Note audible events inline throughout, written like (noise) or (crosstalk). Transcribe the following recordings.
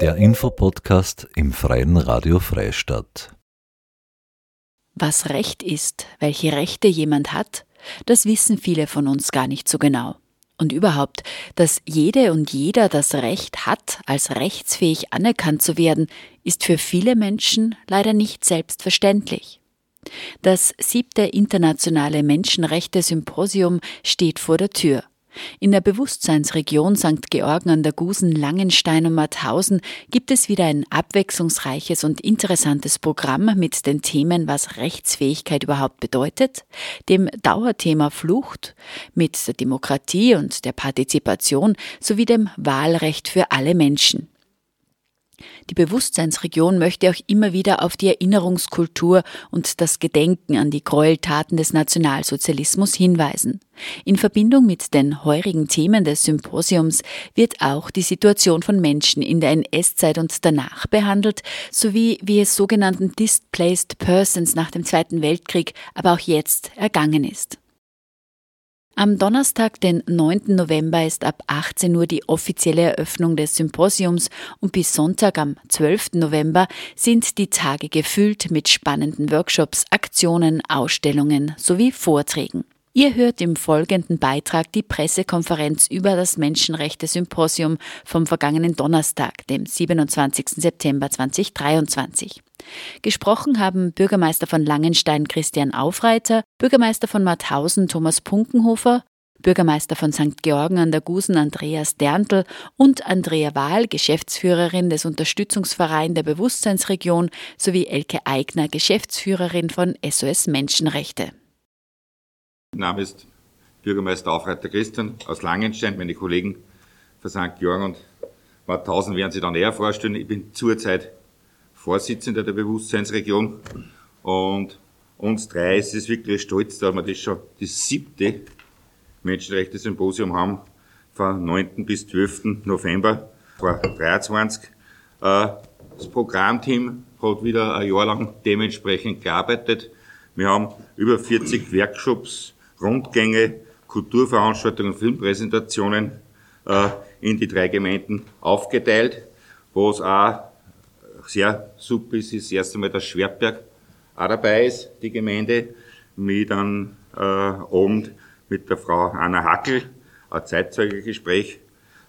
Der Infopodcast im Freien Radio Freistadt. Was Recht ist, welche Rechte jemand hat, das wissen viele von uns gar nicht so genau. Und überhaupt, dass jede und jeder das Recht hat, als rechtsfähig anerkannt zu werden, ist für viele Menschen leider nicht selbstverständlich. Das siebte internationale Menschenrechte-Symposium steht vor der Tür. In der Bewusstseinsregion St. Georgen an der Gusen, Langenstein und Mauthausen gibt es wieder ein abwechslungsreiches und interessantes Programm mit den Themen, was Rechtsfähigkeit überhaupt bedeutet, dem Dauerthema Flucht, mit der Demokratie und der Partizipation sowie dem Wahlrecht für alle Menschen. Die Bewusstseinsregion möchte auch immer wieder auf die Erinnerungskultur und das Gedenken an die Gräueltaten des Nationalsozialismus hinweisen. In Verbindung mit den heurigen Themen des Symposiums wird auch die Situation von Menschen in der NS-Zeit und danach behandelt, sowie wie es sogenannten Displaced Persons nach dem Zweiten Weltkrieg, aber auch jetzt ergangen ist. Am Donnerstag, den 9. November, ist ab 18 Uhr die offizielle Eröffnung des Symposiums und bis Sonntag am 12. November sind die Tage gefüllt mit spannenden Workshops, Aktionen, Ausstellungen sowie Vorträgen. Ihr hört im folgenden Beitrag die Pressekonferenz über das Menschenrechte-Symposium vom vergangenen Donnerstag, dem 27. September 2023. Gesprochen haben Bürgermeister von Langenstein Christian Aufreiter, Bürgermeister von Mauthausen Thomas Punkenhofer, Bürgermeister von St. Georgen an der Gusen Andreas Derntl und Andrea Wahl, Geschäftsführerin des Unterstützungsvereins der Bewusstseinsregion, sowie Elke Eigner, Geschäftsführerin von SOS Menschenrechte. Mein Name ist Bürgermeister Aufreiter Christian aus Langenstein. Meine Kollegen von St. Georg und Mauthausen werden sich dann eher vorstellen. Ich bin zurzeit Vorsitzender der Bewusstseinsregion und uns drei ist es wirklich stolz, dass wir das schon das siebte Menschenrechte-Symposium haben, von 9. bis 12. November 2023. Äh, das Programmteam hat wieder ein Jahr lang dementsprechend gearbeitet. Wir haben über 40 Workshops Rundgänge, Kulturveranstaltungen, Filmpräsentationen äh, in die drei Gemeinden aufgeteilt. Was auch sehr super ist, ist erst einmal, dass Schwertberg auch dabei ist, die Gemeinde, mit einem äh, Abend mit der Frau Anna Hackel, ein Zeitzeugegespräch,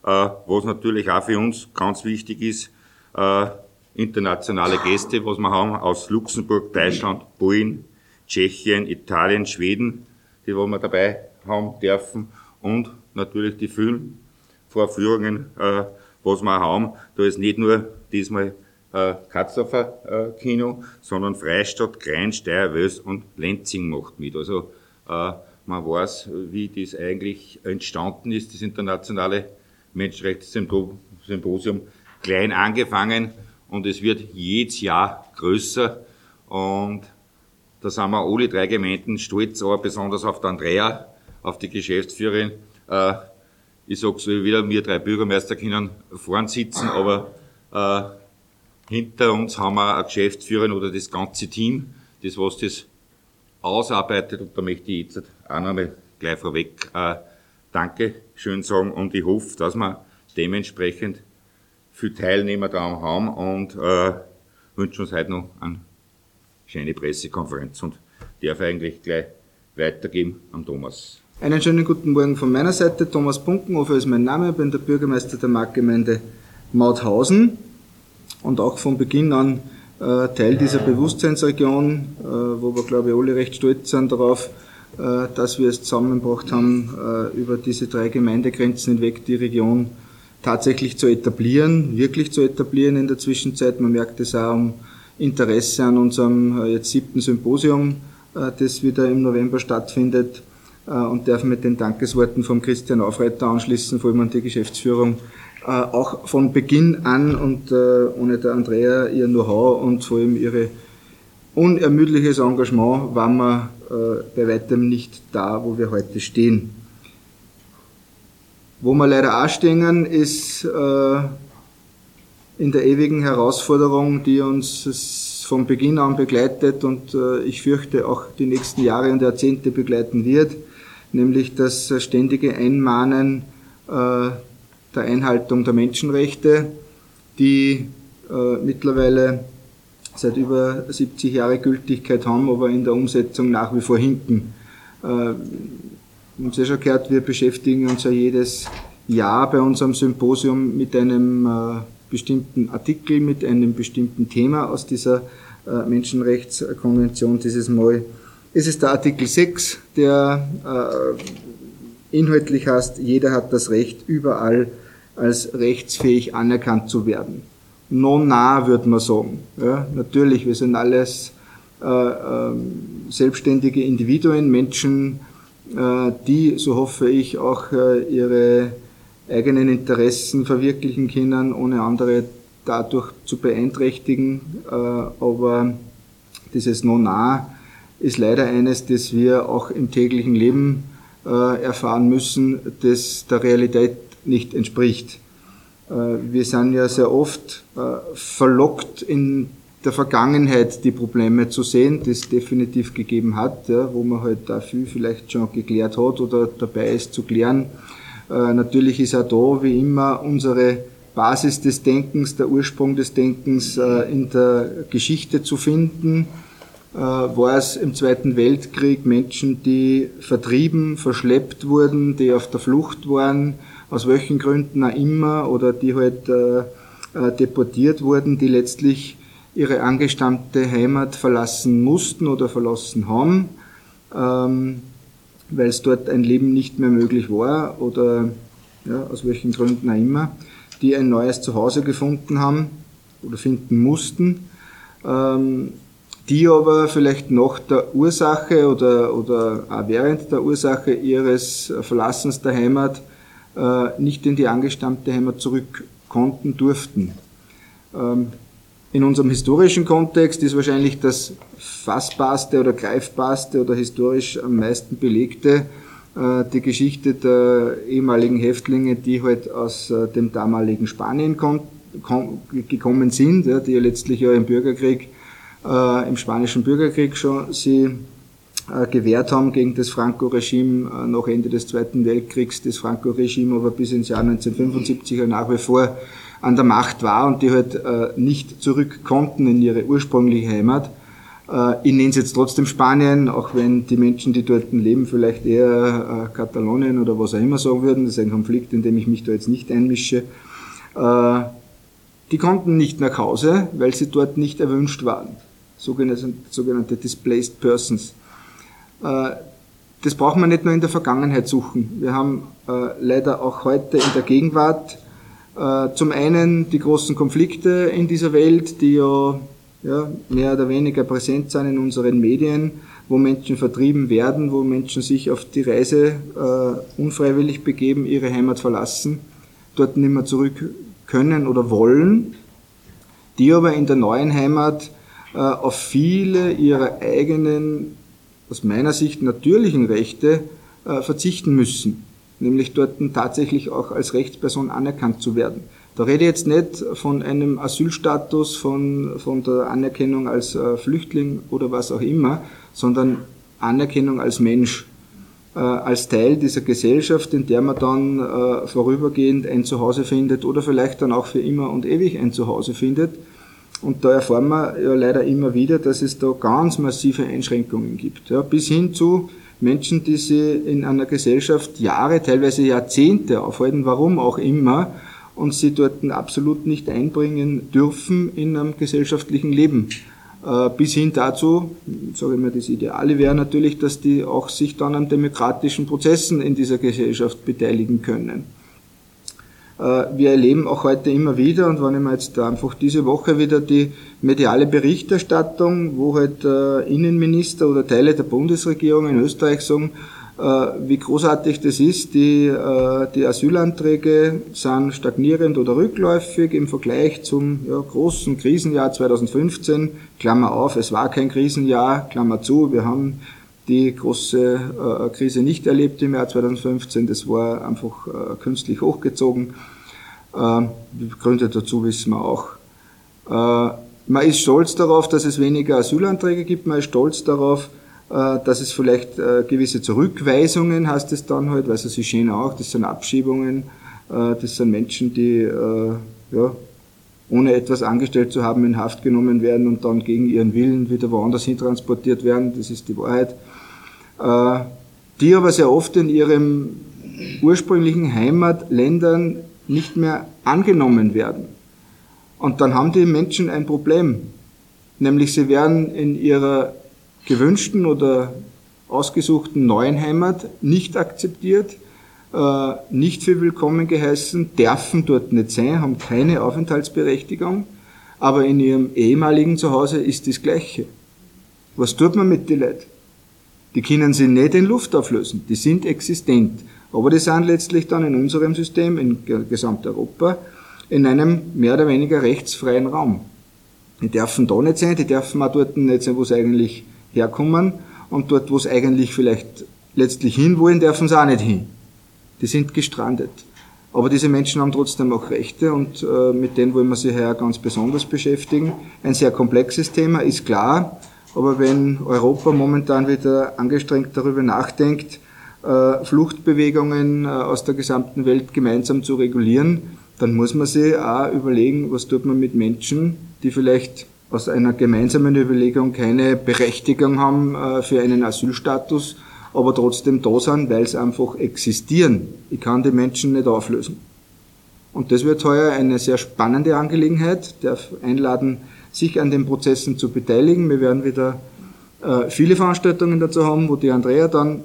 äh, was natürlich auch für uns ganz wichtig ist, äh, internationale Gäste, was wir haben, aus Luxemburg, Deutschland, Polen, Tschechien, Italien, Schweden, die wir dabei haben dürfen und natürlich die Filmvorführungen, äh, was wir haben. Da ist nicht nur diesmal äh, Katzhofer äh, Kino, sondern Freistadt, Krein, Steyr, Wös und Lenzing macht mit. Also äh, man weiß, wie das eigentlich entstanden ist, das internationale Menschenrechtssymposium, klein angefangen und es wird jedes Jahr größer und da sind wir alle drei Gemeinden stolz, aber besonders auf die Andrea, auf die Geschäftsführerin. Äh, ich sage so wieder, wir drei Bürgermeister können vorn sitzen, aber äh, hinter uns haben wir eine Geschäftsführerin oder das ganze Team, das was das ausarbeitet. Und da möchte ich jetzt auch nochmal gleich vorweg äh, Danke schön sagen und ich hoffe, dass wir dementsprechend viele Teilnehmer da haben und äh, wünsche uns heute noch einen schöne Pressekonferenz und darf eigentlich gleich weitergeben an Thomas. Einen schönen guten Morgen von meiner Seite. Thomas Punkenhofer ist mein Name, bin der Bürgermeister der Marktgemeinde Mauthausen und auch von Beginn an äh, Teil dieser Bewusstseinsregion, äh, wo wir, glaube ich, alle recht stolz sind darauf, äh, dass wir es zusammengebracht haben, äh, über diese drei Gemeindegrenzen hinweg die Region tatsächlich zu etablieren, wirklich zu etablieren in der Zwischenzeit. Man merkt es auch um Interesse an unserem äh, jetzt siebten Symposium, äh, das wieder im November stattfindet äh, und darf mit den Dankesworten von Christian Aufreiter anschließen, vor allem an die Geschäftsführung, auch von Beginn an und ohne der Andrea ihr Know-how und vor allem ihre unermüdliches Engagement waren wir bei weitem nicht da, wo wir heute stehen. Wo wir leider auch stehen, ist in der ewigen Herausforderung, die uns von Beginn an begleitet und äh, ich fürchte auch die nächsten Jahre und Jahrzehnte begleiten wird, nämlich das ständige Einmahnen äh, der Einhaltung der Menschenrechte, die äh, mittlerweile seit über 70 Jahren Gültigkeit haben, aber in der Umsetzung nach wie vor hinken. Äh, wir haben ja schon gehört, wir beschäftigen uns ja jedes Jahr bei unserem Symposium mit einem äh, bestimmten Artikel, mit einem bestimmten Thema aus dieser äh, Menschenrechtskonvention. Dieses Mal ist es der Artikel 6, der äh, inhaltlich heißt, jeder hat das Recht, überall als rechtsfähig anerkannt zu werden. Non nah, würde man sagen. Ja, natürlich, wir sind alles äh, selbstständige Individuen, Menschen, die, so hoffe ich, auch ihre eigenen Interessen verwirklichen können, ohne andere dadurch zu beeinträchtigen. Äh, aber dieses Non-Nah ist leider eines, das wir auch im täglichen Leben äh, erfahren müssen, das der Realität nicht entspricht. Äh, wir sind ja sehr oft verlockt in der Vergangenheit die Probleme zu sehen, die es definitiv gegeben hat, wo man halt da viel vielleicht schon geklärt hat oder dabei ist zu klären. Natürlich ist auch da wie immer unsere Basis des Denkens, der Ursprung des Denkens äh, in der Geschichte zu finden. Äh, war es im Zweiten Weltkrieg Menschen, die vertrieben, verschleppt wurden, die auf der Flucht waren, aus welchen Gründen auch immer, oder die halt äh, deportiert wurden, die letztlich ihre angestammte Heimat verlassen mussten oder verlassen haben, ähm, weil es dort ein Leben nicht mehr möglich war oder ja, aus welchen Gründen auch immer die ein neues Zuhause gefunden haben oder finden mussten, ähm, die aber vielleicht nach der Ursache oder, oder auch während der Ursache ihres Verlassens der Heimat äh, nicht in die angestammte Heimat zurück konnten, durften. Ähm, in unserem historischen Kontext ist wahrscheinlich das fassbarste oder greifbarste oder historisch am meisten belegte äh, die Geschichte der ehemaligen Häftlinge, die halt aus äh, dem damaligen Spanien gekommen sind, die ja letztlich ja im Bürgerkrieg, äh, im spanischen Bürgerkrieg schon sie gewehrt haben gegen das Franco-Regime nach Ende des Zweiten Weltkriegs, das Franco-Regime aber bis ins Jahr 1975 nach wie vor an der Macht war und die halt nicht zurück konnten in ihre ursprüngliche Heimat äh, ich nenne es jetzt trotzdem Spanien, auch wenn die Menschen, die dort leben, vielleicht eher äh, Katalonien oder was auch immer sagen würden. Das ist ein Konflikt, in dem ich mich da jetzt nicht einmische. Äh, die konnten nicht nach Hause, weil sie dort nicht erwünscht waren. Sogenannte, sogenannte Displaced Persons. Das braucht man nicht nur in der Vergangenheit suchen. Wir haben leider auch heute in der Gegenwart zum einen die großen Konflikte in dieser Welt, die ja ja, mehr oder weniger präsent sein in unseren Medien, wo Menschen vertrieben werden, wo Menschen sich auf die Reise äh, unfreiwillig begeben, ihre Heimat verlassen, dort nicht mehr zurück können oder wollen, die aber in der neuen Heimat äh, auf viele ihrer eigenen, aus meiner Sicht natürlichen Rechte äh, verzichten müssen, nämlich dort tatsächlich auch als Rechtsperson anerkannt zu werden. Da rede ich jetzt nicht von einem Asylstatus, von, von der Anerkennung als äh, Flüchtling oder was auch immer, sondern Anerkennung als Mensch, äh, als Teil dieser Gesellschaft, in der man dann äh, vorübergehend ein Zuhause findet oder vielleicht dann auch für immer und ewig ein Zuhause findet. Und da erfahren wir ja leider immer wieder, dass es da ganz massive Einschränkungen gibt. Ja, bis hin zu Menschen, die sie in einer Gesellschaft Jahre, teilweise Jahrzehnte aufhalten, warum auch immer, und sie dort absolut nicht einbringen dürfen in einem gesellschaftlichen Leben. Äh, bis hin dazu, sage ich mal, das Ideale wäre natürlich, dass die auch sich dann an demokratischen Prozessen in dieser Gesellschaft beteiligen können. Äh, wir erleben auch heute immer wieder, und wenn ich mir jetzt einfach diese Woche wieder die mediale Berichterstattung, wo halt äh, Innenminister oder Teile der Bundesregierung in Österreich sagen, äh, wie großartig das ist. Die, die Asylanträge sind stagnierend oder rückläufig im Vergleich zum ja, großen Krisenjahr 2015. Klammer auf, es war kein Krisenjahr, Klammer zu, wir haben die große äh, Krise nicht erlebt im Jahr 2015. Das war einfach äh, künstlich hochgezogen. Äh, die Gründe dazu wissen wir auch. Äh, man ist stolz darauf, dass es weniger Asylanträge gibt. Man ist stolz darauf, äh, dass es vielleicht äh, gewisse Zurückweisungen heißt es dann halt, weil also sie stehen auch, das sind Abschiebungen, äh, das sind Menschen, die ja, ohne etwas angestellt zu haben, in Haft genommen werden und dann gegen ihren Willen wieder woanders hin transportiert werden. Das ist die Wahrheit. Äh, die aber sehr oft in ihrem ursprünglichen Heimatländern nicht mehr angenommen werden. Und dann haben die Menschen ein Problem. Nämlich sie werden in ihrer gewünschten oder ausgesuchten neuen Heimat nicht akzeptiert, äh, nicht für willkommen geheißen, dürfen dort nicht sein, haben keine Aufenthaltsberechtigung, aber in ihrem ehemaligen Zuhause ist das Gleiche. Was tut man mit den Leuten? Die können sie nicht in Luft auflösen, die sind existent, aber die sind letztlich dann in unserem System, in Gesamteuropa, in einem mehr oder weniger rechtsfreien Raum. Die dürfen da nicht sein, die dürfen auch dort nicht sein, wo sie eigentlich herkommen und dort, wo sie eigentlich vielleicht letztlich hinwollen, dürfen sie auch nicht hin die sind gestrandet. Aber diese Menschen haben trotzdem auch Rechte und äh, mit denen wollen wir sich heuer ganz besonders beschäftigen. Ein sehr komplexes Thema, ist klar, aber wenn Europa momentan wieder angestrengt darüber nachdenkt, äh, Fluchtbewegungen äh, aus der gesamten Welt gemeinsam zu regulieren, dann muss man sich auch überlegen, was tut man mit Menschen, die vielleicht aus einer gemeinsamen Überlegung keine Berechtigung haben äh, für einen Asylstatus, aber trotzdem da sind, weil sie einfach existieren. Ich kann die Menschen nicht auflösen. Und das wird heuer eine sehr spannende Angelegenheit. Ich darf einladen, sich an den Prozessen zu beteiligen. Wir werden wieder äh, viele Veranstaltungen dazu haben, wo die Andrea dann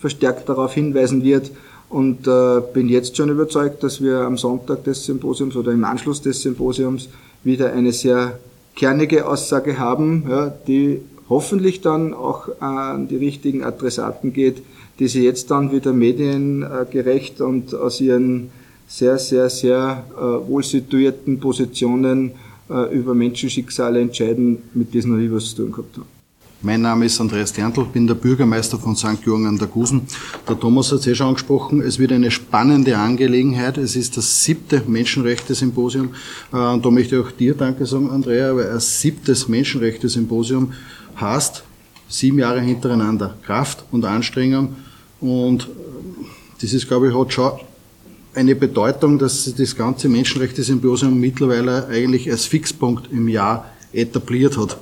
verstärkt darauf hinweisen wird. Und äh, bin jetzt schon überzeugt, dass wir am Sonntag des Symposiums oder im Anschluss des Symposiums wieder eine sehr kernige Aussage haben, die hoffentlich dann auch an die richtigen Adressaten geht, die sie jetzt dann wieder mediengerecht und aus ihren sehr, sehr, sehr äh, wohl situierten Positionen äh, über Menschenschicksale entscheiden, mit diesen noch nie was zu tun gehabt haben. Mein Name ist Andreas Terntl, bin der Bürgermeister von St. Jürgen an der Gusen. Der Thomas hat es eh schon angesprochen, es wird eine spannende Angelegenheit. Es ist das siebte Menschenrechte-Symposium. Äh, und da möchte ich auch dir Danke sagen, Andrea, weil ein siebtes Menschenrechte-Symposium heißt sieben Jahre hintereinander Kraft und Anstrengung und das ist, glaube ich, hat schon eine Bedeutung, dass das ganze Menschenrechte-Symposium mittlerweile eigentlich als Fixpunkt im Jahr etabliert hat.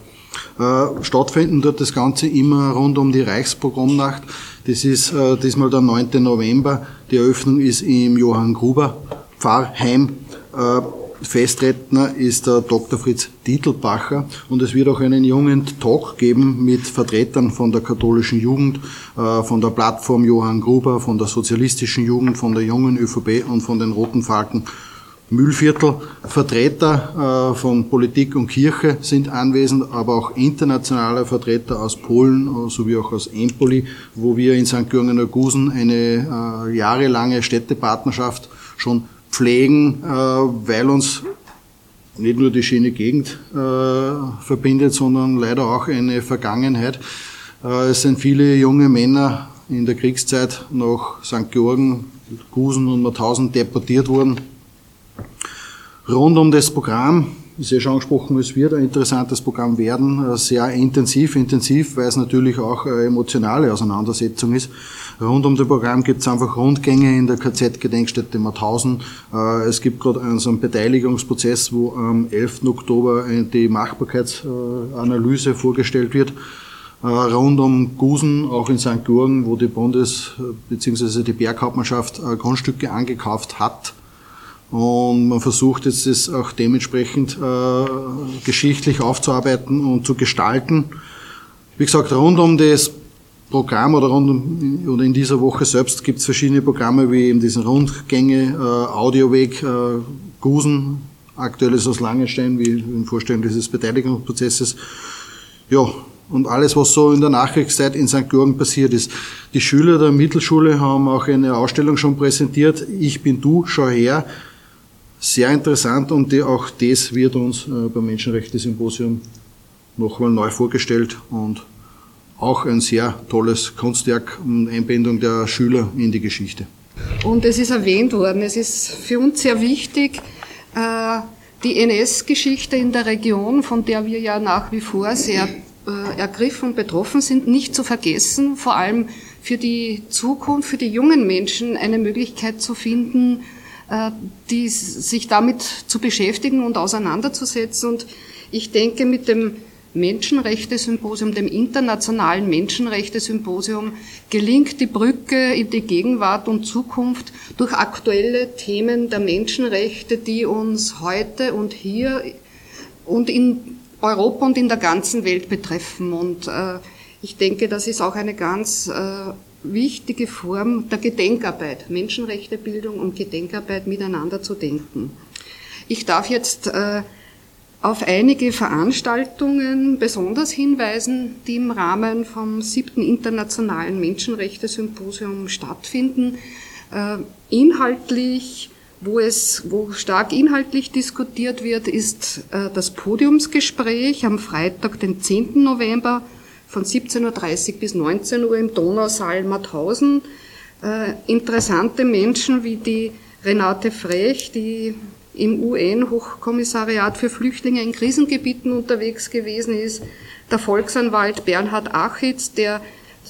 Äh, stattfinden dort das Ganze immer rund um die Reichsprogrammnacht. Das ist äh, diesmal der 9. November. Die Eröffnung ist im Johann Gruber Pfarrheim. Äh, Festredner ist der Dr. Fritz Dietelbacher und es wird auch einen jungen Talk geben mit Vertretern von der katholischen Jugend, äh, von der Plattform Johann Gruber, von der sozialistischen Jugend, von der jungen ÖVP und von den Roten Falken. Mühlviertel. Vertreter äh, von Politik und Kirche sind anwesend, aber auch internationale Vertreter aus Polen äh, sowie auch aus Empoli, wo wir in St. Jürgen Gusen eine jahrelange Städtepartnerschaft schon pflegen, äh, weil uns nicht nur die schöne Gegend äh, verbindet, sondern leider auch eine Vergangenheit. Äh, es sind viele junge Männer in der Kriegszeit nach St. Georgen, Gusen und Mauthausen deportiert worden. Rund um das Programm ist ja schon angesprochen, es wird ein interessantes Programm werden, sehr intensiv, intensiv, weil es natürlich auch eine emotionale Auseinandersetzung ist. Rund um das Programm gibt es einfach Rundgänge in der KZ-Gedenkstätte Mauthausen. Äh, es gibt gerade so einen Beteiligungsprozess, wo am 11. Oktober die Machbarkeitsanalyse vorgestellt wird. Äh, rund um Gusen, auch in St. Georgen, wo die Bundes- bzw. die Berghauptmannschaft äh, Grundstücke angekauft hat. Und man versucht jetzt das auch dementsprechend äh, geschichtlich aufzuarbeiten und zu gestalten. Wie gesagt, rund um das Programm oder, rund, oder in dieser Woche selbst gibt es verschiedene Programme wie eben diesen Rundgänge, äh, Audioweg, äh, Gusen, aktuelles aus Langenstein, wie in Vorstellung dieses Beteiligungsprozesses. Ja, und alles, was so in der Nachkriegszeit in St. Georgen passiert ist. Die Schüler der Mittelschule haben auch eine Ausstellung schon präsentiert. Ich bin du, schau her. Sehr interessant und die, auch das wird uns äh, beim Menschenrechte-Symposium nochmal neu vorgestellt und auch ein sehr tolles Kunstwerk Einbindung der Schüler in die Geschichte. Und es ist erwähnt worden, es ist für uns sehr wichtig, äh, die NS-Geschichte in der Region, von der wir ja nach wie vor sehr äh, ergriffen und betroffen sind, nicht zu vergessen, vor allem für die Zukunft, für die jungen Menschen eine Möglichkeit zu finden, äh, die sich damit zu beschäftigen und auseinanderzusetzen. Und ich denke, mit dem Menschenrechte-Symposium, dem internationalen Menschenrechte-Symposium, gelingt die Brücke in die Gegenwart und Zukunft durch aktuelle Themen der Menschenrechte, die uns heute und hier und in Europa und in der ganzen Welt betreffen. Und äh, ich denke, das ist auch eine ganz äh, wichtige Form der Gedenkarbeit, Menschenrechtebildung und Gedenkarbeit miteinander zu denken. Ich darf jetzt äh, auf einige Veranstaltungen besonders hinweisen, die im Rahmen vom siebten internationalen Menschenrechte-Symposium stattfinden. Äh, inhaltlich, wo es, wo stark inhaltlich diskutiert wird, ist äh, das Podiumsgespräch am Freitag, den 10. November von 17.30 Uhr bis 19 Uhr im Donausaal Mauthausen. Äh, interessante Menschen wie die Renate Frech, die im UN-Hochkommissariat für Flüchtlinge in Krisengebieten unterwegs gewesen ist, der Volksanwalt Bernhard Achitz, der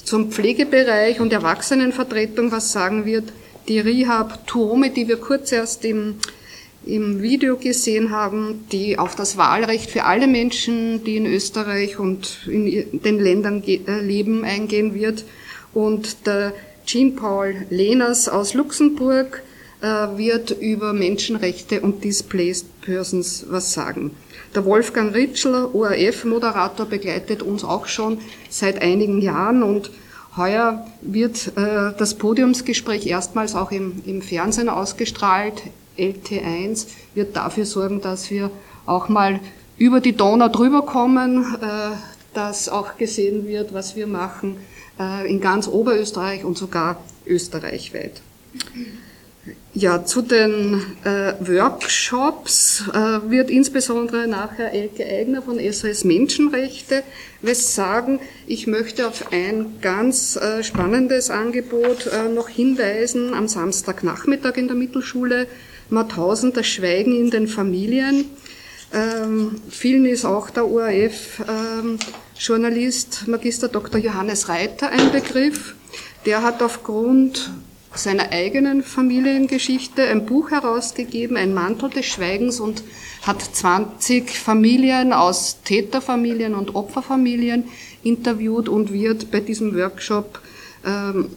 zum Pflegebereich und Erwachsenenvertretung was sagen wird, die Rihab Tuome, die wir kurz erst im, im Video gesehen haben, die auf das Wahlrecht für alle Menschen, die in Österreich und in den Ländern äh, leben, eingehen wird, und der Jean-Paul Lehners aus Luxemburg, wird über Menschenrechte und Displaced Persons was sagen. Der Wolfgang Ritschler, ORF-Moderator, begleitet uns auch schon seit einigen Jahren und heuer wird äh, das Podiumsgespräch erstmals auch im, im Fernsehen ausgestrahlt. LT1 wird dafür sorgen, dass wir auch mal über die Donau drüber kommen, äh, dass auch gesehen wird, was wir machen in ganz Oberösterreich und sogar österreichweit. Ja, zu den äh, Workshops äh, wird insbesondere nachher Elke Eigner von SOS Menschenrechte was sagen. Ich möchte auf ein ganz äh, spannendes Angebot äh, noch hinweisen am Samstagnachmittag in der Mittelschule Mauthausen, das Schweigen in den Familien. Ähm, vielen ist auch der ORF-Journalist ähm, Magister Dr. Johannes Reiter ein Begriff. Der hat aufgrund seiner eigenen Familiengeschichte ein Buch herausgegeben, ein Mantel des Schweigens und hat 20 Familien aus Täterfamilien und Opferfamilien interviewt und wird bei diesem Workshop ähm,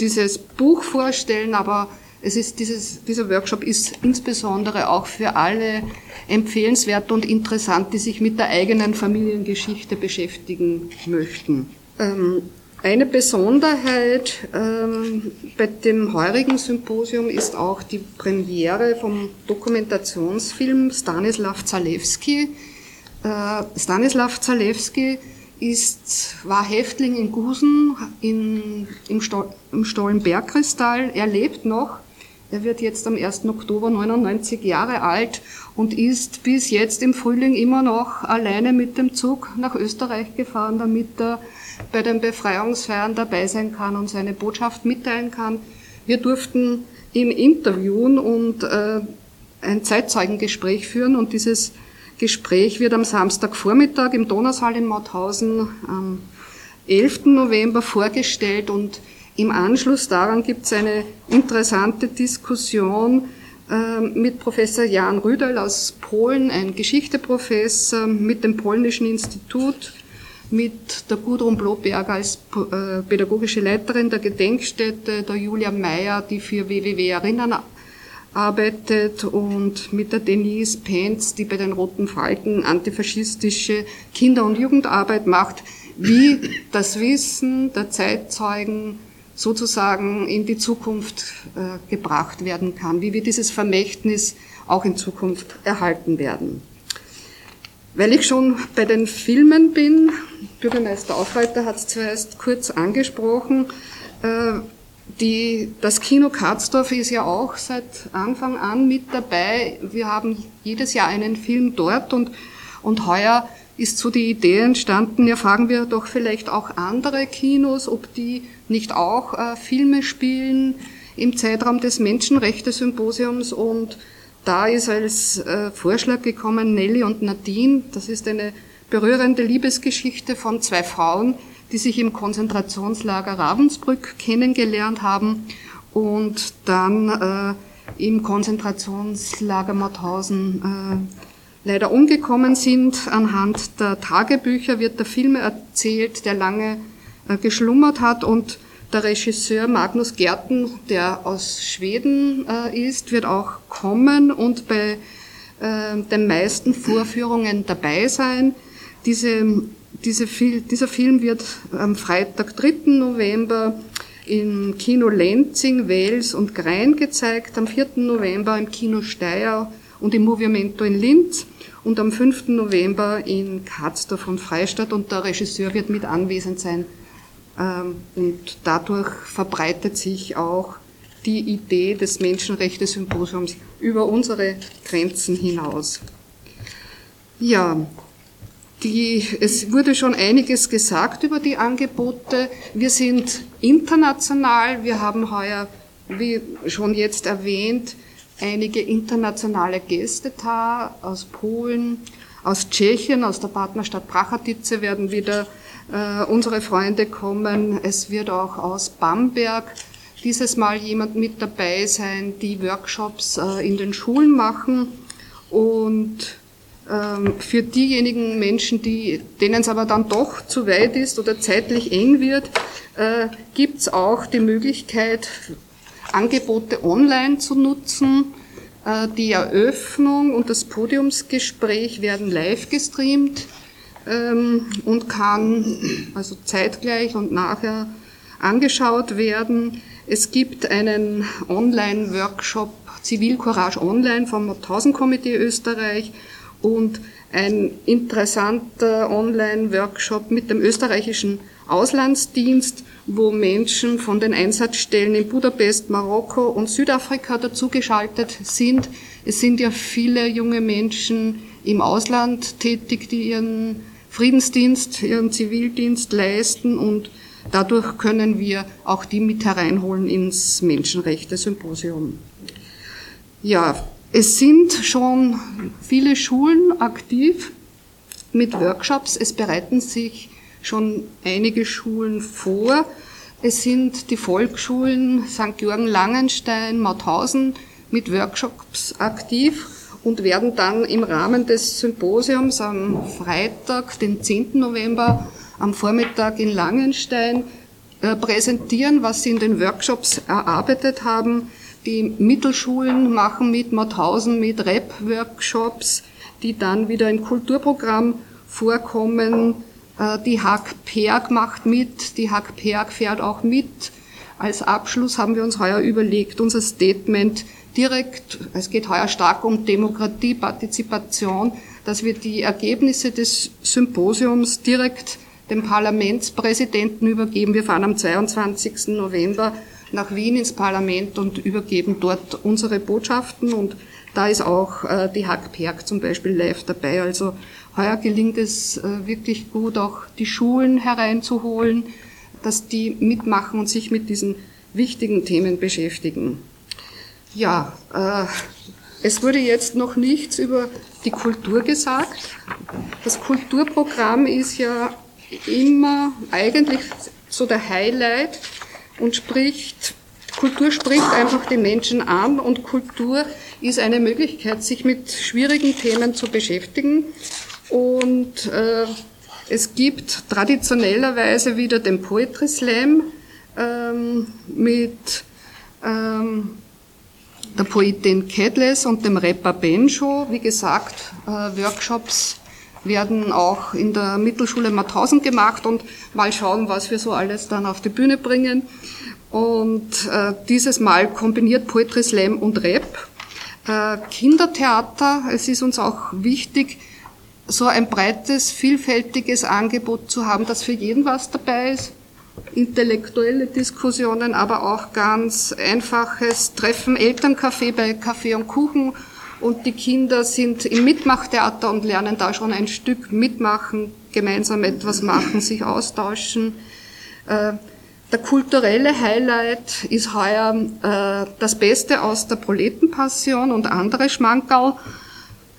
dieses Buch vorstellen, aber es ist dieses, dieser Workshop ist insbesondere auch für alle empfehlenswert und interessant, die sich mit der eigenen Familiengeschichte beschäftigen möchten. Ähm, eine Besonderheit ähm, bei dem heurigen Symposium ist auch die Premiere vom Dokumentationsfilm Stanislav Zalewski. Äh, Stanislav Zalewski ist, war Häftling in Gusen in, im, Sto im Stollenbergkristall. Er lebt noch. Er wird jetzt am 1. Oktober 99 Jahre alt und ist bis jetzt im Frühling immer noch alleine mit dem Zug nach Österreich gefahren, damit er bei den Befreiungsfeiern dabei sein kann und seine Botschaft mitteilen kann. Wir durften ihn interviewen und äh, ein Zeitzeugengespräch führen und dieses Gespräch wird am Samstagvormittag im Donausaal in Mauthausen am 11. November vorgestellt und im Anschluss daran gibt es eine interessante Diskussion äh, mit Professor Jan Rüdel aus Polen, ein Geschichteprofessor mit dem Polnischen Institut mit der Gudrun Bloberger als äh, pädagogische Leiterin der Gedenkstätte, der Julia Meyer, die für WWW Erinnern arbeitet und mit der Denise Penz, die bei den Roten Falken antifaschistische Kinder- und Jugendarbeit macht, wie das Wissen der Zeitzeugen sozusagen in die Zukunft äh, gebracht werden kann, wie wir dieses Vermächtnis auch in Zukunft erhalten werden. Weil ich schon bei den Filmen bin, Bürgermeister Aufreiter hat es zuerst kurz angesprochen, äh, die, das Kino Katzdorf ist ja auch seit Anfang an mit dabei. Wir haben jedes Jahr einen Film dort und, und heuer ist so die Idee entstanden, ja fragen wir doch vielleicht auch andere Kinos, ob die nicht auch äh, Filme spielen im Zeitraum des Menschenrechte-Symposiums und da ist als äh, Vorschlag gekommen Nelly und Nadine. Das ist eine berührende Liebesgeschichte von zwei Frauen, die sich im Konzentrationslager Ravensbrück kennengelernt haben und dann äh, im Konzentrationslager Mauthausen äh, leider umgekommen sind. Anhand der Tagebücher wird der Film erzählt, der lange äh, geschlummert hat und der Regisseur Magnus Gerten, der aus Schweden äh, ist, wird auch kommen und bei äh, den meisten Vorführungen dabei sein. Diese, diese, dieser Film wird am Freitag, 3. November im Kino Lenzing, Wels und Grein gezeigt, am 4. November im Kino Steyr und im Movimento in Linz und am 5. November in Katzdorf und Freistadt und der Regisseur wird mit anwesend sein. Ähm, und dadurch verbreitet sich auch die Idee des Menschenrechte-Symposiums über unsere Grenzen hinaus. Ja, die, es wurde schon einiges gesagt über die Angebote. Wir sind international. Wir haben heuer, wie schon jetzt erwähnt, einige internationale Gäste da aus Polen, aus Tschechien, aus der Partnerstadt Prachatice werden wieder äh, unsere Freunde kommen. Es wird auch aus Bamberg dieses Mal jemand mit dabei sein, die Workshops äh, in den Schulen machen und ähm, für diejenigen Menschen, die, denen es aber dann doch zu weit ist oder zeitlich eng wird, äh, gibt es auch die Möglichkeit, Angebote online zu nutzen. Die Eröffnung und das Podiumsgespräch werden live gestreamt ähm, und kann also zeitgleich und nachher angeschaut werden. Es gibt einen Online-Workshop Zivilcourage Online vom Mauthausen-Komitee Österreich und ein interessanter Online-Workshop mit dem österreichischen Auslandsdienst, wo Menschen von den Einsatzstellen in Budapest, Marokko und Südafrika dazugeschaltet sind. Es sind ja viele junge Menschen im Ausland tätig, die ihren Friedensdienst, ihren Zivildienst leisten und dadurch können wir auch die mit hereinholen ins Menschenrechte-Symposium. Ja, es sind schon viele Schulen aktiv mit Workshops. Es bereiten sich schon einige Schulen vor. Es sind die Volksschulen St. Georgen Langenstein, Mauthausen mit Workshops aktiv und werden dann im Rahmen des Symposiums am Freitag, den 10. November, am Vormittag in Langenstein äh, präsentieren, was sie in den Workshops erarbeitet haben. Die Mittelschulen machen mit Mauthausen mit Rap-Workshops, die dann wieder im Kulturprogramm vorkommen. Äh, die Hack Perg macht mit, die Hack Perg fährt auch mit. Als Abschluss haben wir uns heuer überlegt, unser Statement direkt, es geht heuer stark um Demokratie, Partizipation, dass wir die Ergebnisse des Symposiums direkt dem Parlamentspräsidenten übergeben. Wir fahren am 22. November nach Wien ins Parlament und übergeben dort unsere Botschaften und da ist auch äh, die Hackperk zum Beispiel live dabei. Also heuer gelingt es äh, wirklich gut, auch die Schulen hereinzuholen, dass die mitmachen und sich mit diesen wichtigen Themen beschäftigen. Ja, äh, es wurde jetzt noch nichts über die Kultur gesagt. Das Kulturprogramm ist ja immer eigentlich so der Highlight und spricht, Kultur spricht einfach die Menschen an und Kultur ist eine Möglichkeit, sich mit schwierigen Themen zu beschäftigen. Und äh, es gibt traditionellerweise wieder den Poetry Slam ähm, mit ähm, der Poetin Kedles und dem Rapper Benjo. Wie gesagt, äh, Workshops werden auch in der Mittelschule Mauthausen gemacht und mal schauen, was wir so alles dann auf die Bühne bringen. Und äh, dieses Mal kombiniert Poetry Slam und Rap. Äh, Kindertheater, es ist uns auch wichtig, so ein breites, vielfältiges Angebot zu haben, dass für jeden was dabei ist intellektuelle Diskussionen, aber auch ganz einfaches Treffen, Elterncafé bei Kaffee und Kuchen. Und die Kinder sind im Mitmachtheater und lernen da schon ein Stück mitmachen, gemeinsam etwas machen, sich austauschen. Äh, der kulturelle Highlight ist heuer äh, das Beste aus der Proletenpassion und andere Schmankerl.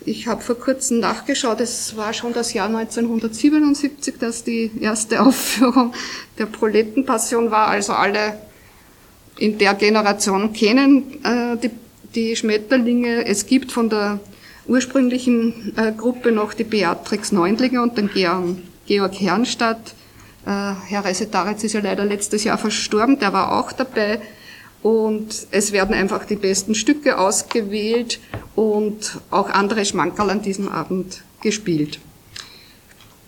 Ich habe vor kurzem nachgeschaut, es war schon das Jahr 1977, dass die erste (laughs) Aufführung der Proletenpassion war. Also alle in der Generation kennen äh, die die Schmetterlinge, es gibt von der ursprünglichen äh, Gruppe noch die Beatrix Neundlinger und den Georg, Georg Herrnstadt. Äh, Herr Reisetaritz ist ja leider letztes Jahr verstorben, der war auch dabei. Und es werden einfach die besten Stücke ausgewählt und auch andere Schmankerl an diesem Abend gespielt.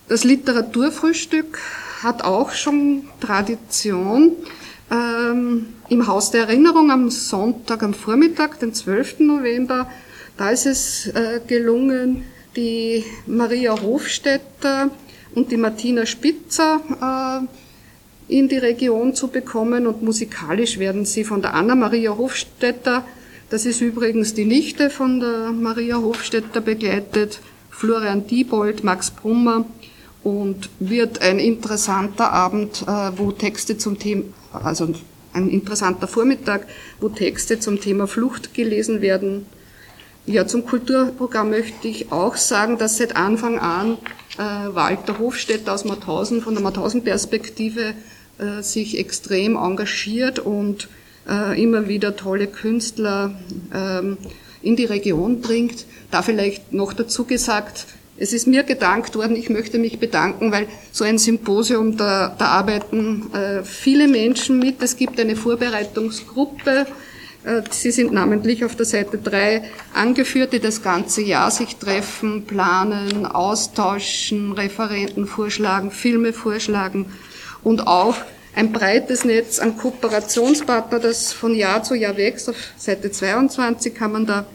Das Literaturfrühstück hat auch schon Tradition. Ähm, Im Haus der Erinnerung am Sonntag, am Vormittag, den 12. November, da ist es äh, gelungen, die Maria Hofstetter und die Martina Spitzer äh, in die Region zu bekommen und musikalisch werden sie von der Anna Maria Hofstetter, das ist übrigens die Nichte von der Maria Hofstetter begleitet, Florian Diebold, Max Brummer und wird ein interessanter Abend, äh, wo Texte zum Thema, also ein interessanter Vormittag, wo Texte zum Thema Flucht gelesen werden. Ja, zum Kulturprogramm möchte ich auch sagen, dass seit Anfang an äh, Walter Hofstetter aus Mauthausen von der Mauthausen-Perspektive äh, sich extrem engagiert und äh, immer wieder tolle Künstler ähm, in die Region bringt. Da vielleicht noch dazu gesagt, es ist mir gedankt worden, ich möchte mich bedanken, weil so ein Symposium, da, da arbeiten äh, viele Menschen mit. Es gibt eine Vorbereitungsgruppe, äh, Sie sind namentlich auf der Seite 3 angeführt, die das ganze Jahr sich treffen, planen, austauschen, Referenten vorschlagen, Filme vorschlagen und auch ein breites Netz an Kooperationspartner, das von Jahr zu Jahr wächst. Auf Seite 22 kann man da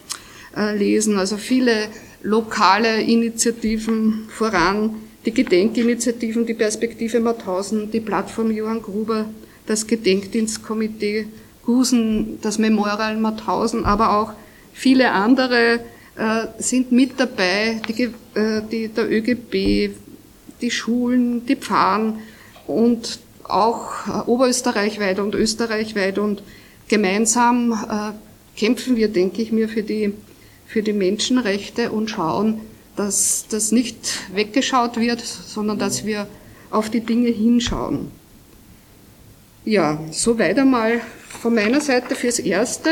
äh, lesen. Also viele lokale Initiativen voran, die Gedenkinitiativen, die Perspektive Mauthausen, die Plattform Johann Gruber, das Gedenkdienstkomitee Gusen, das Memorial Mauthausen, aber auch viele andere äh, sind mit dabei, die, äh, die, der ÖGB, die Schulen, die Pfarren und auch äh, oberösterreichweit und österreichweit und gemeinsam äh, kämpfen wir, denke ich mir, für die für die Menschenrechte und schauen, dass das nicht weggeschaut wird, sondern dass wir auf die Dinge hinschauen. Ja, soweit einmal von meiner Seite fürs Erste.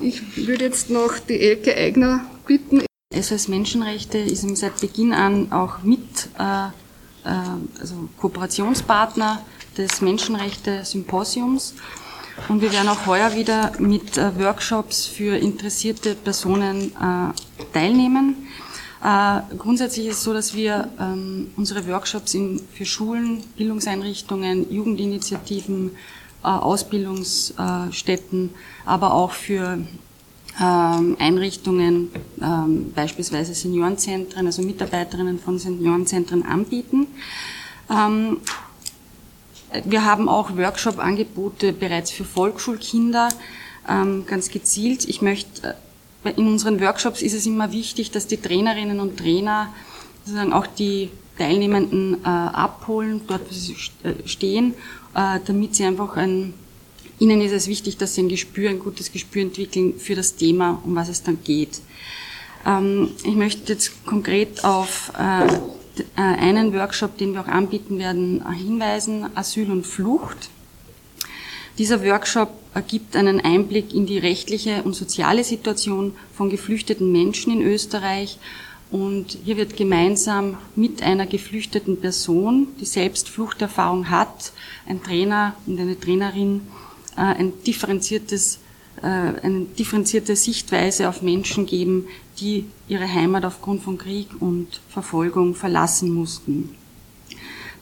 Ich würde jetzt noch die Elke Eigner bitten. SOS Menschenrechte ist seit Beginn an auch mit äh, also Kooperationspartner des Menschenrechte-Symposiums. Und wir werden auch heuer wieder mit äh, Workshops für interessierte Personen äh, teilnehmen. Äh, grundsätzlich ist es so, dass wir ähm, unsere Workshops für Schulen, Bildungseinrichtungen, Jugendinitiativen, Ausbildungsstätten, aber auch für ähm, Einrichtungen, ähm, beispielsweise Seniorenzentren, also Mitarbeiterinnen von Seniorenzentren anbieten. Ähm, wir haben auch Workshop-Angebote bereits für Volksschulkinder, ähm, ganz gezielt. Ich möchte, äh, in unseren Workshops ist es immer wichtig, dass die Trainerinnen und Trainer sozusagen auch die Teilnehmenden äh, abholen, dort wo sie äh, stehen, damit sie einfach ein, ihnen ist es wichtig, dass sie ein Gespür, ein gutes Gespür entwickeln für das Thema, um was es dann geht. Ähm, ich möchte jetzt konkret auf äh, äh, einen Workshop, den wir auch anbieten werden, hinweisen, Asyl und Flucht. Dieser Workshop ergibt einen Einblick in die rechtliche und soziale Situation von geflüchteten Menschen in Österreich. Und hier wird gemeinsam mit einer geflüchteten Person, die selbst Fluchterfahrung hat, ein Trainer und eine Trainerin, ein differenziertes äh, eine differenzierte Sichtweise auf Menschen geben, die ihre Heimat aufgrund von Krieg und Verfolgung verlassen mussten.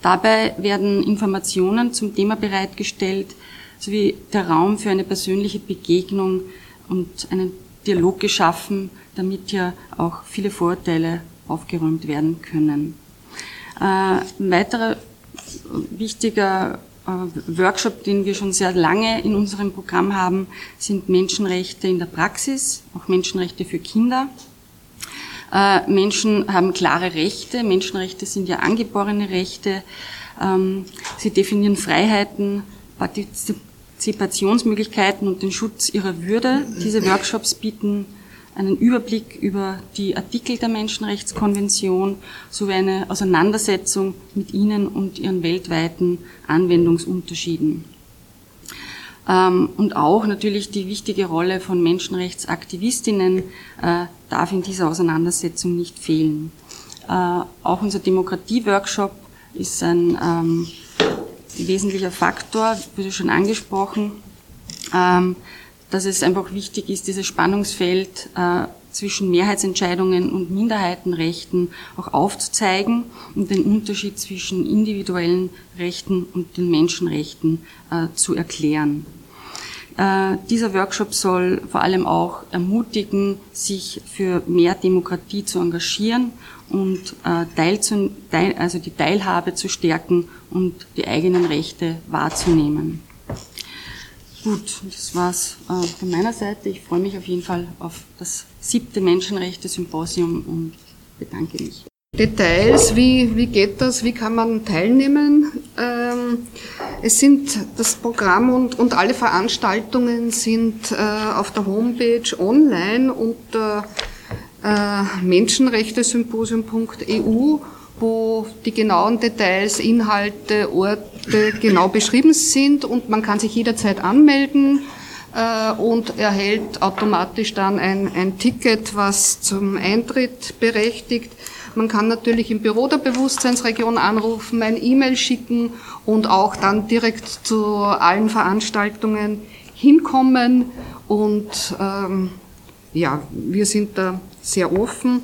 Dabei werden Informationen zum Thema bereitgestellt, sowie der Raum für eine persönliche Begegnung und einen Dialog geschaffen, damit ja auch viele Vorurteile aufgeräumt werden können. Äh, ein weiterer wichtiger äh, Workshop, den wir schon sehr lange in unserem Programm haben, sind Menschenrechte in der Praxis, auch Menschenrechte für Kinder. Äh, Menschen haben klare Rechte. Menschenrechte sind ja angeborene Rechte. Ähm, sie definieren Freiheiten, Partizipationsmöglichkeiten und den Schutz ihrer Würde. Diese Workshops bieten einen Überblick über die Artikel der Menschenrechtskonvention sowie eine Auseinandersetzung mit ihnen und ihren weltweiten Anwendungsunterschieden. Ähm, und auch natürlich die wichtige Rolle von Menschenrechtsaktivistinnen äh, darf in dieser Auseinandersetzung nicht fehlen. Äh, auch unser Demokratie-Workshop ist ein ähm, wesentlicher Faktor, wurde schon angesprochen, ähm, dass es einfach wichtig ist, dieses Spannungsfeld äh, zwischen Mehrheitsentscheidungen und Minderheitenrechten auch aufzuzeigen und den Unterschied zwischen individuellen Rechten und den Menschenrechten äh, zu erklären. Äh, dieser Workshop soll vor allem auch ermutigen, sich für mehr Demokratie zu engagieren und äh, teil also die Teilhabe zu stärken und die eigenen Rechte wahrzunehmen. Gut, das war's äh, von meiner Seite. Ich freue mich auf jeden Fall auf das siebte Menschenrechte-Symposium und bedanke mich. Details, wie, wie geht das, wie kann man teilnehmen? Ähm, es sind das Programm und, und alle Veranstaltungen sind äh, auf der Homepage online unter äh, Menschenrechtesymposium.eu, wo die genauen Details, Inhalte, Orte genau beschrieben sind und man kann sich jederzeit anmelden äh, und erhält automatisch dann ein, ein Ticket, was zum Eintritt berechtigt. Man kann natürlich im Büro der Bewusstseinsregion anrufen, ein E-Mail schicken und auch dann direkt zu allen Veranstaltungen hinkommen. Und ähm, ja, wir sind da sehr offen.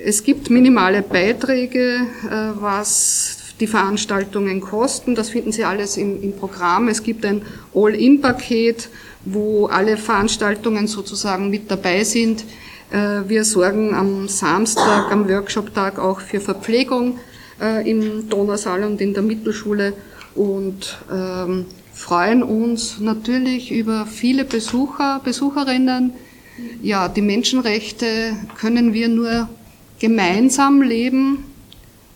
Es gibt minimale Beiträge, äh, was die Veranstaltungen kosten. Das finden Sie alles im, im Programm. Es gibt ein All-In-Paket, wo alle Veranstaltungen sozusagen mit dabei sind. Äh, wir sorgen am Samstag, am Workshop-Tag auch für Verpflegung äh, im Donausaal und in der Mittelschule und ähm, freuen uns natürlich über viele Besucher, Besucherinnen. Ja, die Menschenrechte können wir nur gemeinsam leben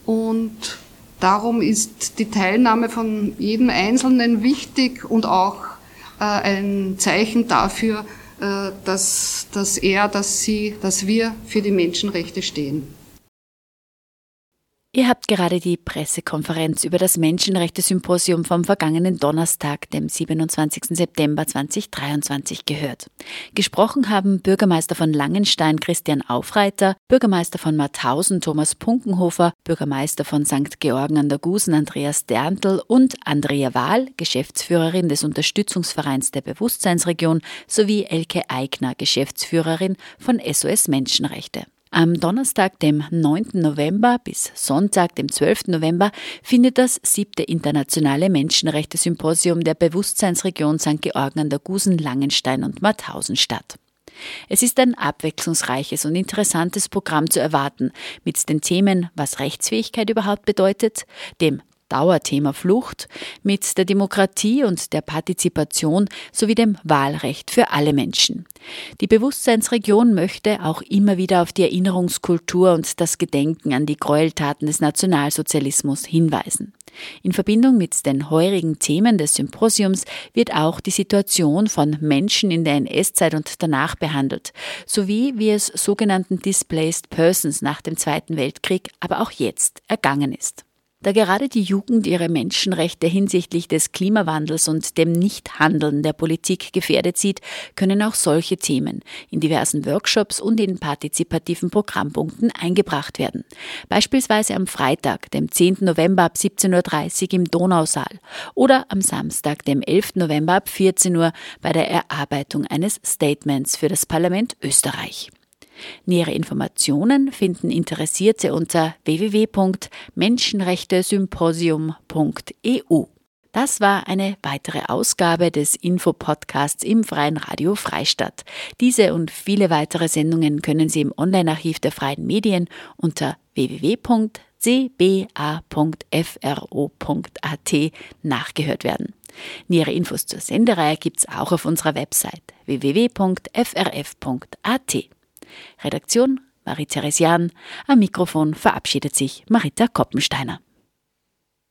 und darum ist die Teilnahme von jedem Einzelnen wichtig und auch äh, ein Zeichen dafür, äh, dass, dass er, dass sie, dass wir für die Menschenrechte stehen. Ihr habt gerade die Pressekonferenz über das Menschenrechte-Symposium vom vergangenen Donnerstag, dem 27. September 2023 gehört. Gesprochen haben Bürgermeister von Langenstein Christian Aufreiter, Bürgermeister von Mauthausen Thomas Punkenhofer, Bürgermeister von St. Georgen an der Gusen Andreas Derntl und Andrea Wahl, Geschäftsführerin des Unterstützungsvereins der Bewusstseinsregion, sowie Elke Eigner, Geschäftsführerin von SOS Menschenrechte. Am Donnerstag, dem 9. November bis Sonntag, dem 12. November, findet das siebte internationale Menschenrechte-Symposium der Bewusstseinsregion St. Georgen an der Gusen, Langenstein und Mauthausen statt. Es ist ein abwechslungsreiches und interessantes Programm zu erwarten mit den Themen, was Rechtsfähigkeit überhaupt bedeutet, dem Dauerthema Flucht mit der Demokratie und der Partizipation sowie dem Wahlrecht für alle Menschen. Die Bewusstseinsregion möchte auch immer wieder auf die Erinnerungskultur und das Gedenken an die Gräueltaten des Nationalsozialismus hinweisen. In Verbindung mit den heurigen Themen des Symposiums wird auch die Situation von Menschen in der NS-Zeit und danach behandelt, sowie wie es sogenannten Displaced Persons nach dem Zweiten Weltkrieg, aber auch jetzt ergangen ist. Da gerade die Jugend ihre Menschenrechte hinsichtlich des Klimawandels und dem Nichthandeln der Politik gefährdet sieht, können auch solche Themen in diversen Workshops und in partizipativen Programmpunkten eingebracht werden. Beispielsweise am Freitag, dem 10. November ab 17.30 Uhr im Donausaal oder am Samstag, dem 11. November ab 14 Uhr bei der Erarbeitung eines Statements für das Parlament Österreich. Nähere Informationen finden Interessierte unter www.menschenrechtesymposium.eu. Das war eine weitere Ausgabe des Infopodcasts im Freien Radio Freistadt. Diese und viele weitere Sendungen können Sie im Online-Archiv der Freien Medien unter www.cba.fro.at nachgehört werden. Nähere Infos zur Sendereihe gibt's auch auf unserer Website www.frf.at. Redaktion Marie-Therese Jahn. Am Mikrofon verabschiedet sich Marita Koppensteiner.